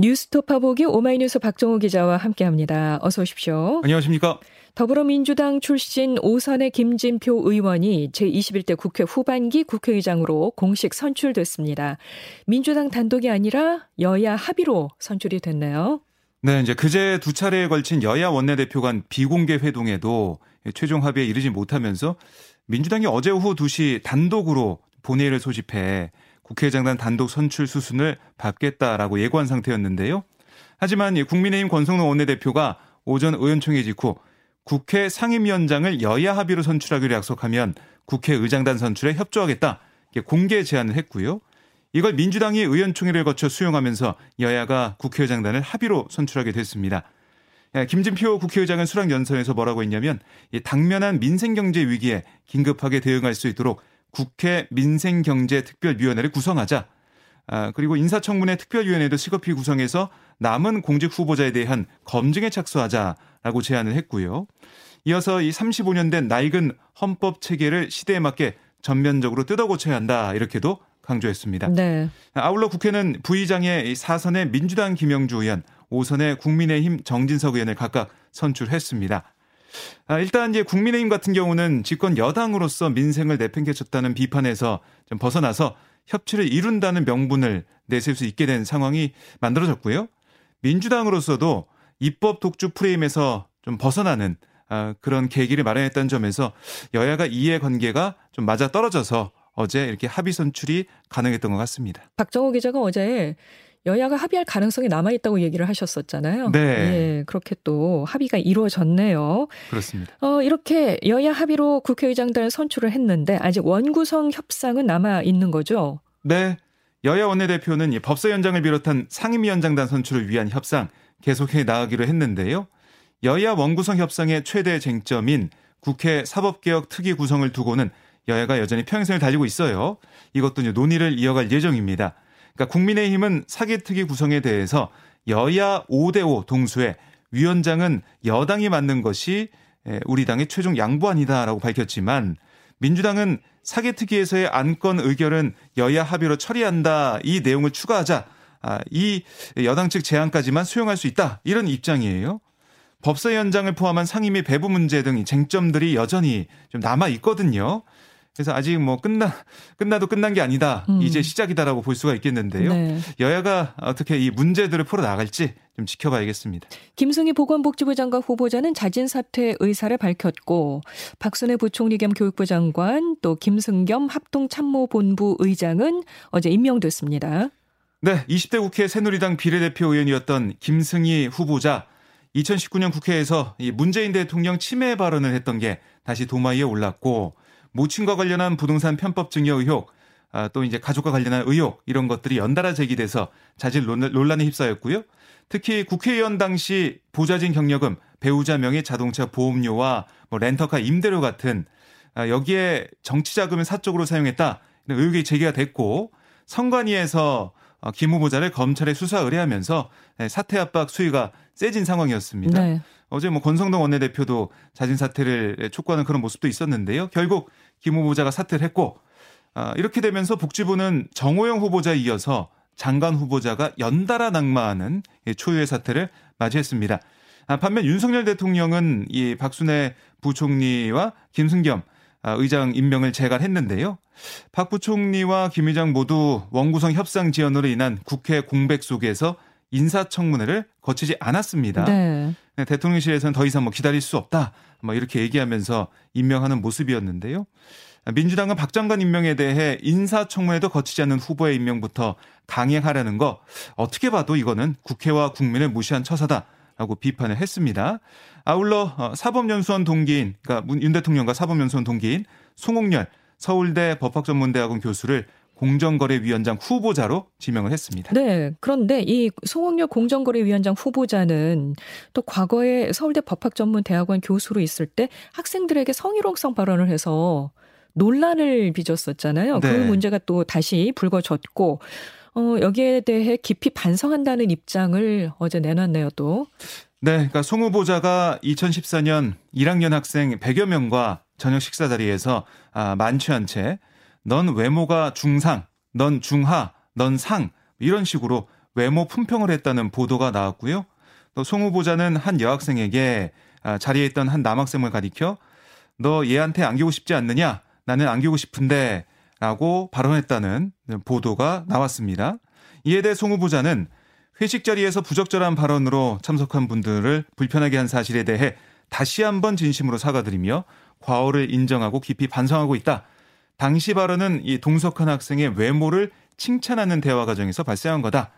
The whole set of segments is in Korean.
뉴스토파 보기 오마이뉴스 박정호 기자와 함께합니다. 어서 오십시오. 안녕하십니까? 더불어민주당 출신 오선의 김진표 의원이 제21대 국회 후반기 국회의장으로 공식 선출됐습니다. 민주당 단독이 아니라 여야 합의로 선출이 됐네요. 네, 이제 그제 두 차례에 걸친 여야 원내대표 간 비공개 회동에도 최종 합의에 이르지 못하면서 민주당이 어제 오후 2시 단독으로 본회의를 소집해 국회의장단 단독 선출 수순을 밟겠다라고 예고한 상태였는데요. 하지만 국민의힘 권성동 원내대표가 오전 의원총회 직후 국회 상임위원장을 여야 합의로 선출하기로 약속하면 국회의장단 선출에 협조하겠다 공개 제안을 했고요. 이걸 민주당이 의원총회를 거쳐 수용하면서 여야가 국회의장단을 합의로 선출하게 됐습니다. 김진표 국회의장은 수락 연설에서 뭐라고 했냐면 당면한 민생 경제 위기에 긴급하게 대응할 수 있도록 국회 민생경제특별위원회를 구성하자. 아, 그리고 인사청문회 특별위원회도 시급히 구성해서 남은 공직 후보자에 대한 검증에 착수하자라고 제안을 했고요. 이어서 이 35년 된 낡은 헌법 체계를 시대에 맞게 전면적으로 뜯어 고쳐야 한다 이렇게도 강조했습니다. 네. 아울러 국회는 부의장의 사선의 민주당 김영주 의원, 5선의 국민의힘 정진석 의원을 각각 선출했습니다. 아, 일단 이제 국민의힘 같은 경우는 집권 여당으로서 민생을 내팽개쳤다는 비판에서 좀 벗어나서 협치를 이룬다는 명분을 내세울 수 있게 된 상황이 만들어졌고요. 민주당으로서도 입법 독주 프레임에서 좀 벗어나는 아, 그런 계기를 마련했다는 점에서 여야가 이해 관계가 좀 맞아 떨어져서 어제 이렇게 합의 선출이 가능했던 것 같습니다. 박정호 기자가 어제 여야가 합의할 가능성이 남아 있다고 얘기를 하셨었잖아요. 네. 예, 그렇게 또 합의가 이루어졌네요. 그렇습니다. 어, 이렇게 여야 합의로 국회의장단을 선출을 했는데 아직 원구성 협상은 남아 있는 거죠? 네. 여야 원내대표는 법사위원장을 비롯한 상임위원장단 선출을 위한 협상 계속해 나가기로 했는데요. 여야 원구성 협상의 최대 쟁점인 국회 사법개혁 특위 구성을 두고는 여야가 여전히 평행선을 달리고 있어요. 이것도 논의를 이어갈 예정입니다. 그러니까 국민의힘은 사개특위 구성에 대해서 여야 5대5 동수에 위원장은 여당이 맡는 것이 우리 당의 최종 양보안이다라고 밝혔지만 민주당은 사개특위에서의 안건 의결은 여야 합의로 처리한다 이 내용을 추가하자 아, 이 여당 측 제안까지만 수용할 수 있다 이런 입장이에요. 법사위원장을 포함한 상임위 배부 문제 등 쟁점들이 여전히 좀 남아 있거든요. 그래서 아직 뭐 끝나 끝나도 끝난 게 아니다. 음. 이제 시작이다라고 볼 수가 있겠는데요. 네. 여야가 어떻게 이 문제들을 풀어 나갈지 좀 지켜봐야겠습니다. 김승희 보건복지부 장관 후보자는 자진 사퇴 의사를 밝혔고 박순애 부총리 겸 교육부 장관 또 김승겸 합동참모본부 의장은 어제 임명됐습니다. 네, 20대 국회 새누리당 비례대표 의원이었던 김승희 후보자 2019년 국회에서 문재인 대통령 침해 발언을 했던 게 다시 도마 위에 올랐고 모친과 관련한 부동산 편법 증여 의혹, 아, 또 이제 가족과 관련한 의혹 이런 것들이 연달아 제기돼서 자질 논란에 휩싸였고요. 특히 국회의원 당시 보좌진 경력금, 배우자 명의 자동차 보험료와 뭐 렌터카 임대료 같은 아, 여기에 정치 자금을 사적으로 사용했다 이런 의혹이 제기가 됐고 선관위에서 어, 김 후보자를 검찰에 수사 의뢰하면서 네, 사퇴 압박 수위가 세진 상황이었습니다. 네. 어제 뭐 권성동 원내대표도 자진 사퇴를 촉구하는 그런 모습도 있었는데요. 결국 김 후보자가 사퇴를 했고 아, 이렇게 되면서 복지부는 정호영 후보자에 이어서 장관 후보자가 연달아 낙마하는 초유의 사태를 맞이했습니다. 아, 반면 윤석열 대통령은 이 박순애 부총리와 김승겸 아, 의장 임명을 재갈했는데요. 박 부총리와 김 의장 모두 원구성 협상 지연으로 인한 국회 공백 속에서 인사청문회를 거치지 않았습니다. 네. 네. 대통령실에서는 더 이상 뭐 기다릴 수 없다. 뭐 이렇게 얘기하면서 임명하는 모습이었는데요. 민주당은 박 장관 임명에 대해 인사청문회도 거치지 않는 후보의 임명부터 강행하려는 거 어떻게 봐도 이거는 국회와 국민을 무시한 처사다 라고 비판을 했습니다. 아울러 어, 사법연수원 동기인 그러니까 윤 대통령과 사법연수원 동기인 송옥열 서울대 법학전문대학원 교수를 공정거래위원장 후보자로 지명을 했습니다. 네. 그런데 이 송홍렬 공정거래위원장 후보자는 또 과거에 서울대 법학전문대학원 교수로 있을 때 학생들에게 성희롱성 발언을 해서 논란을 빚었었잖아요. 그 네. 그 문제가 또 다시 불거졌고 어, 여기에 대해 깊이 반성한다는 입장을 어제 내놨네요, 또. 네, 그러니까 송 후보자가 2014년 1학년 학생 100여 명과 저녁 식사 자리에서 아, 만취한 채 넌 외모가 중상, 넌 중하, 넌 상 이런 식으로 외모 품평을 했다는 보도가 나왔고요. 또송 후보자는 한 여학생에게 아, 자리에 있던 한 남학생을 가리켜 너 얘한테 안기고 싶지 않느냐? 나는 안기고 싶은데 라고 발언했다는 보도가 나왔습니다. 이에 대해 송 후보자는 회식 자리에서 부적절한 발언으로 참석한 분들을 불편하게 한 사실에 대해 다시 한번 진심으로 사과드리며 과오를 인정하고 깊이 반성하고 있다. 당시 발언은 이 동석한 학생의 외모를 칭찬하는 대화 과정에서 발생한 거다.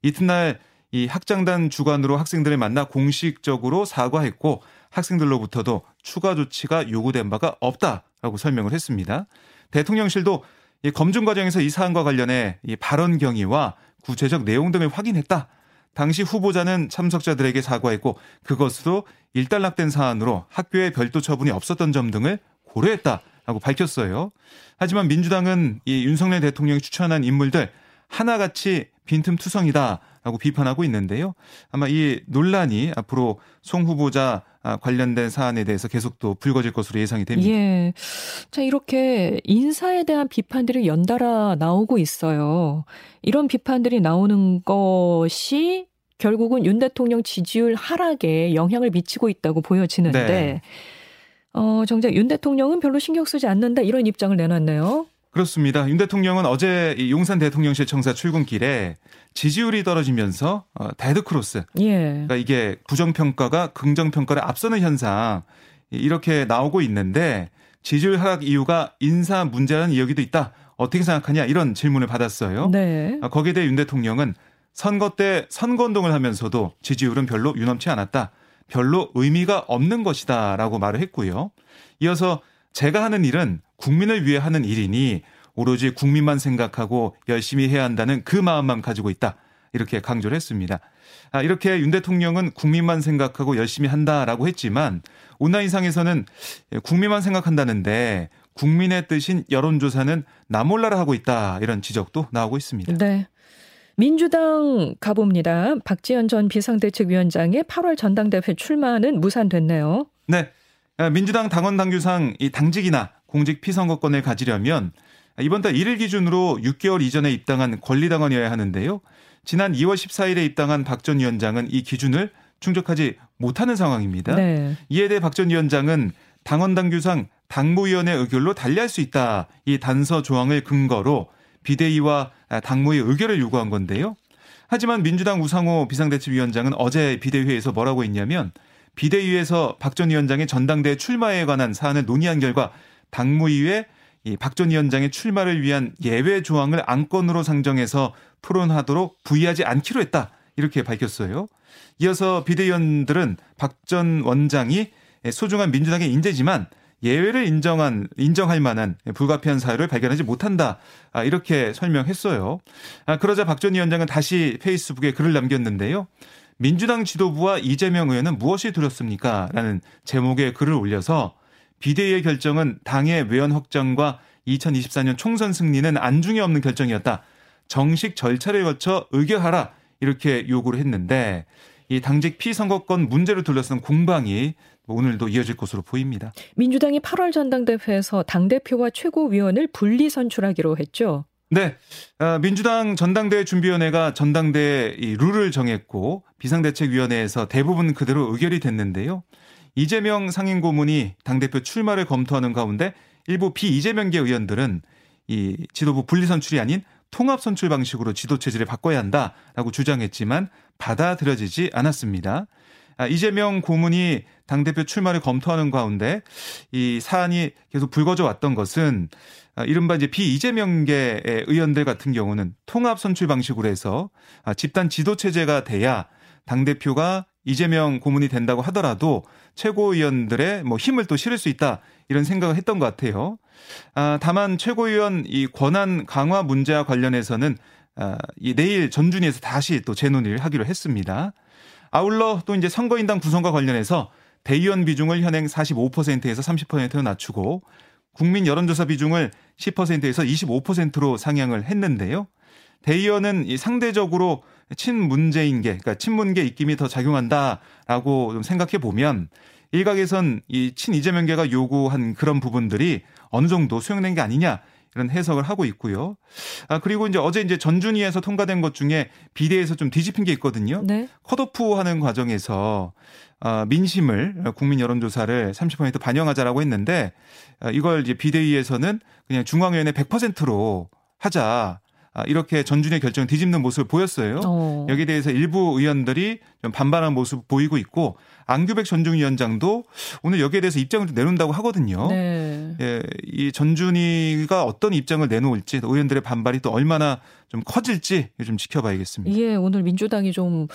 이튿날 이 학장단 주관으로 학생들을 만나 공식적으로 사과했고 학생들로부터도 추가 조치가 요구된 바가 없다라고 설명을 했습니다. 대통령실도 이 검증 과정에서 이 사안과 관련해 이 발언 경위와 구체적 내용 등을 확인했다. 당시 후보자는 참석자들에게 사과했고 그것으로 일단락된 사안으로 학교에 별도 처분이 없었던 점 등을 고려했다 라고 밝혔어요. 하지만 민주당은 이 윤석열 대통령이 추천한 인물들 하나같이 빈틈투성이다 라고 비판하고 있는데요. 아마 이 논란이 앞으로 송 후보자 아, 관련된 사안에 대해서 계속 또 불거질 것으로 예상이 됩니다. 예. 자, 이렇게 인사에 대한 비판들이 연달아 나오고 있어요. 이런 비판들이 나오는 것이 결국은 윤 대통령 지지율 하락에 영향을 미치고 있다고 보여지는데 네. 어, 정작 윤 대통령은 별로 신경 쓰지 않는다 이런 입장을 내놨네요. 그렇습니다. 윤 대통령은 어제 용산 대통령실 청사 출근길에 지지율이 떨어지면서 어, 데드크로스. 예. 그러니까 이게 부정평가가 긍정평가를 앞서는 현상 이렇게 나오고 있는데 지지율 하락 이유가 인사 문제라는 이야기도 있다. 어떻게 생각하냐 이런 질문을 받았어요. 네. 아, 거기에 대해 윤 대통령은 선거 때 선거운동을 하면서도 지지율은 별로 유넘치 않았다. 별로 의미가 없는 것이다 라고 말을 했고요. 이어서 제가 하는 일은 국민을 위해 하는 일이니 오로지 국민만 생각하고 열심히 해야 한다는 그 마음만 가지고 있다. 이렇게 강조를 했습니다. 아, 이렇게 윤 대통령은 국민만 생각하고 열심히 한다라고 했지만 온라인상에서는 국민만 생각한다는데 국민의 뜻인 여론조사는 나몰라라 하고 있다 이런 지적도 나오고 있습니다. 네. 민주당 가봅니다. 박지원 전 비상대책위원장의 8월 전당대회 출마는 무산됐네요. 네. 아, 민주당 당원 당규상 이 당직이나 공직 피선거권을 가지려면 이번 달 1일 기준으로 6개월 이전에 입당한 권리당원이어야 하는데요. 지난 2월 14일에 입당한 박 전 위원장은 이 기준을 충족하지 못하는 상황입니다. 네. 이에 대해 박 전 위원장은 당원 당규상 당무위원회 의결로 달리할 수 있다. 이 단서 조항을 근거로 비대위와 당무의 의결을 요구한 건데요. 하지만 민주당 우상호 비상대책위원장은 어제 비대위에서 뭐라고 했냐면 비대위에서 박 전 위원장의 전당대회 출마에 관한 사안을 논의한 결과 당무위에 이박 전 위원장의 출마를 위한 예외 조항을 안건으로 상정해서 토론하도록 부의하지 않기로 했다. 이렇게 밝혔어요. 이어서 비대위원들은 박 전 원장이 소중한 민주당의 인재지만 예외를 인정한 인정할 만한 불가피한 사유를 발견하지 못한다. 아, 이렇게 설명했어요. 아, 그러자 박 전 위원장은 다시 페이스북에 글을 남겼는데요. 민주당 지도부와 이재명 의원은 무엇이 두렵습니까? 라는 제목의 글을 올려서 비대위의 결정은 당의 외연 확장과 2024년 총선 승리는 안중에 없는 결정이었다. 정식 절차를 거쳐 의결하라. 이렇게 요구를 했는데 이 당직 피선거권 문제를 둘러싼 공방이 오늘도 이어질 것으로 보입니다. 민주당이 8월 전당대회에서 당대표와 최고위원을 분리 선출하기로 했죠. 네. 아, 민주당 전당대회 준비위원회가 전당대회 룰을 정했고 비상대책위원회에서 대부분 그대로 의결이 됐는데요. 이재명 상임 고문이 당대표 출마를 검토하는 가운데 일부 비이재명계 의원들은 이 지도부 분리 선출이 아닌 통합 선출 방식으로 지도 체제를 바꿔야 한다라고 주장했지만 받아들여지지 않았습니다. 아, 이재명 고문이 당대표 출마를 검토하는 가운데 이 사안이 계속 불거져 왔던 것은 아, 이른바 이제 비이재명계 의원들 같은 경우는 통합 선출 방식으로 해서 아, 집단 지도 체제가 돼야 당 대표가 이재명 고문이 된다고 하더라도 최고위원들의 뭐 힘을 또 실을 수 있다 이런 생각을 했던 것 같아요. 아, 다만 최고위원 이 권한 강화 문제와 관련해서는 아, 이 내일 전준위에서 다시 또 재논의를 하기로 했습니다. 아울러 또 이제 선거인단 구성과 관련해서 대의원 비중을 현행 45%에서 30%로 낮추고 국민 여론조사 비중을 10%에서 25%로 상향을 했는데요. 대의원은 이 상대적으로 친문재인계, 그러니까 친문계 입김이 더 작용한다라고 좀 생각해 보면 일각에선 이 친이재명계가 요구한 그런 부분들이 어느 정도 수용된 게 아니냐 이런 해석을 하고 있고요. 아 그리고 이제 어제 이제 전준위에서 통과된 것 중에 비대에서 좀 뒤집힌 게 있거든요. 네. 컷오프 하는 과정에서 아, 민심을 국민 여론조사를 30% 반영하자라고 했는데 아, 이걸 이제 비대위에서는 그냥 중앙위원회 100%로 하자. 아, 이렇게 전준의 결정을 뒤집는 모습을 보였어요. 어. 여기에 대해서 일부 의원들이 좀 반발한 모습 보이고 있고 안규백 전중위원장도 오늘 여기에 대해서 입장을 좀 내놓는다고 하거든요. 네. 예, 이 전준희가 어떤 입장을 내놓을지 의원들의 반발이 또 얼마나 좀 커질지 좀 지켜봐야겠습니다. 예, 오늘 민주당이 좀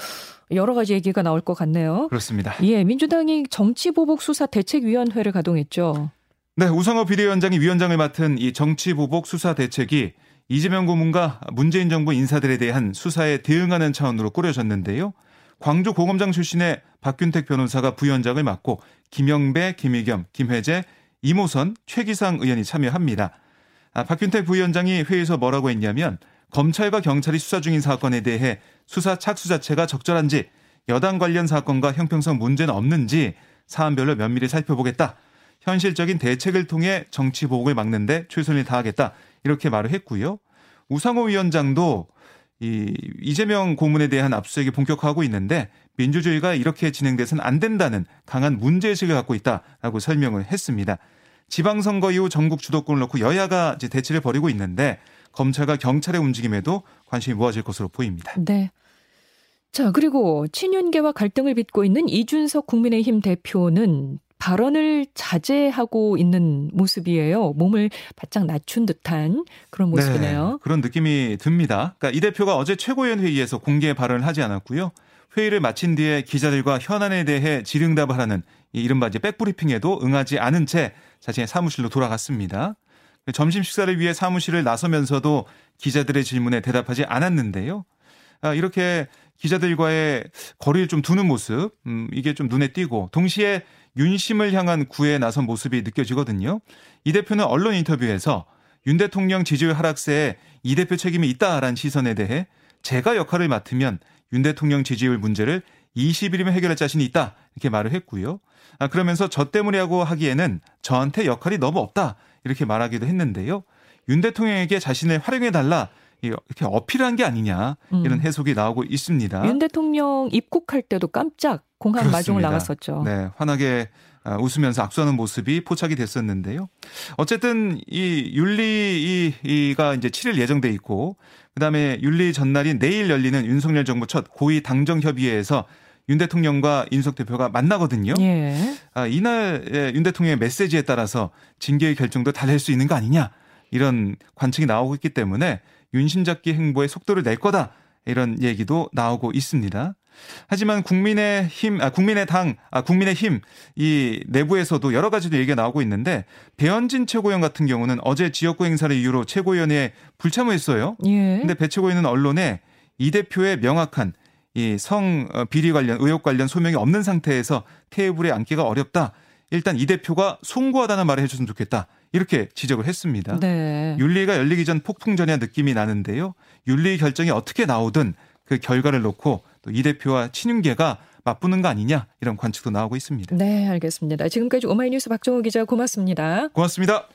여러 가지 얘기가 나올 것 같네요. 그렇습니다. 예, 민주당이 정치보복수사 대책위원회를 가동했죠. 네, 우상호 비대위원장이 위원장을 맡은 이 정치보복 수사 대책이 이재명 고문과 문재인 정부 인사들에 대한 수사에 대응하는 차원으로 꾸려졌는데요. 광주 고검장 출신의 박균택 변호사가 부위원장을 맡고 김영배, 김의겸, 김혜재, 이모선, 최기상 의원이 참여합니다. 아, 박균택 부위원장이 회의에서 뭐라고 했냐면 검찰과 경찰이 수사 중인 사건에 대해 수사 착수 자체가 적절한지 여당 관련 사건과 형평성 문제는 없는지 사안별로 면밀히 살펴보겠다. 현실적인 대책을 통해 정치 보복을 막는데 최선을 다하겠다. 이렇게 말을 했고요. 우상호 위원장도 이 이재명 고문에 대한 압수수색이 본격화하고 있는데 민주주의가 이렇게 진행돼서는 안 된다는 강한 문제의식을 갖고 있다라고 설명을 했습니다. 지방선거 이후 전국 주도권을 놓고 여야가 이제 대치를 벌이고 있는데 검찰과 경찰의 움직임에도 관심이 모아질 것으로 보입니다. 네. 자, 그리고 친윤계와 갈등을 빚고 있는 이준석 국민의힘 대표는 발언을 자제하고 있는 모습이에요. 몸을 바짝 낮춘 듯한 그런 모습이네요. 네, 그런 느낌이 듭니다. 그러니까 이 대표가 어제 최고위원 회의에서 공개 발언을 하지 않았고요. 회의를 마친 뒤에 기자들과 현안에 대해 질응답을 하는 이 이른바 이제 백브리핑에도 응하지 않은 채 자신의 사무실로 돌아갔습니다. 점심 식사를 위해 사무실을 나서면서도 기자들의 질문에 대답하지 않았는데요. 아, 이렇게 기자들과의 거리를 좀 두는 모습, 음, 이게 좀 눈에 띄고 동시에 윤심을 향한 구애에 나선 모습이 느껴지거든요. 이 대표는 언론 인터뷰에서 윤 대통령 지지율 하락세에 이 대표 책임이 있다라는 시선에 대해 제가 역할을 맡으면 윤 대통령 지지율 문제를 20일이면 해결할 자신이 있다 이렇게 말을 했고요. 아, 그러면서 저 때문에 하고 하기에는 저한테 역할이 너무 없다 이렇게 말하기도 했는데요. 윤 대통령에게 자신을 활용해 달라 이렇게 어필한 게 아니냐 이런 음. 해석이 나오고 있습니다. 윤 대통령 입국할 때도 깜짝 공항 마중을 나갔었죠. 네, 환하게 아, 웃으면서 악수하는 모습이 포착이 됐었는데요. 어쨌든 이 윤리가 이제 7일 예정돼 있고 그다음에 윤리 전날인 내일 열리는 윤석열 정부 첫 고위 당정 협의회에서 윤 대통령과 윤석 대표가 만나거든요. 예. 아, 이날 윤 대통령의 메시지에 따라서 징계의 결정도 달랠 수 있는 거 아니냐 이런 관측이 나오고 있기 때문에 윤심잡기 행보에 속도를 낼 거다 이런 얘기도 나오고 있습니다. 하지만 국민의 힘, 아, 국민의 당, 아, 국민의 힘, 이 내부에서도 여러 가지도 얘기가 나오고 있는데, 배현진 최고위원 같은 경우는 어제 지역구 행사를 이유로 최고위원회에 불참했어요. 예. 근데 배 최고위원은 언론에 이 대표의 명확한 이성 어, 비리 관련, 의혹 관련 소명이 없는 상태에서 테이블에 앉기가 어렵다. 일단 이 대표가 송구하다는 말을 해줬으면 좋겠다. 이렇게 지적을 했습니다. 네. 윤리가 열리기 전 폭풍전야 느낌이 나는데요. 윤리 결정이 어떻게 나오든 그 결과를 놓고 또 이 대표와 친윤계가 맞붙는 거 아니냐 이런 관측도 나오고 있습니다. 네, 알겠습니다. 지금까지 오마이뉴스 박정호 기자 고맙습니다. 고맙습니다.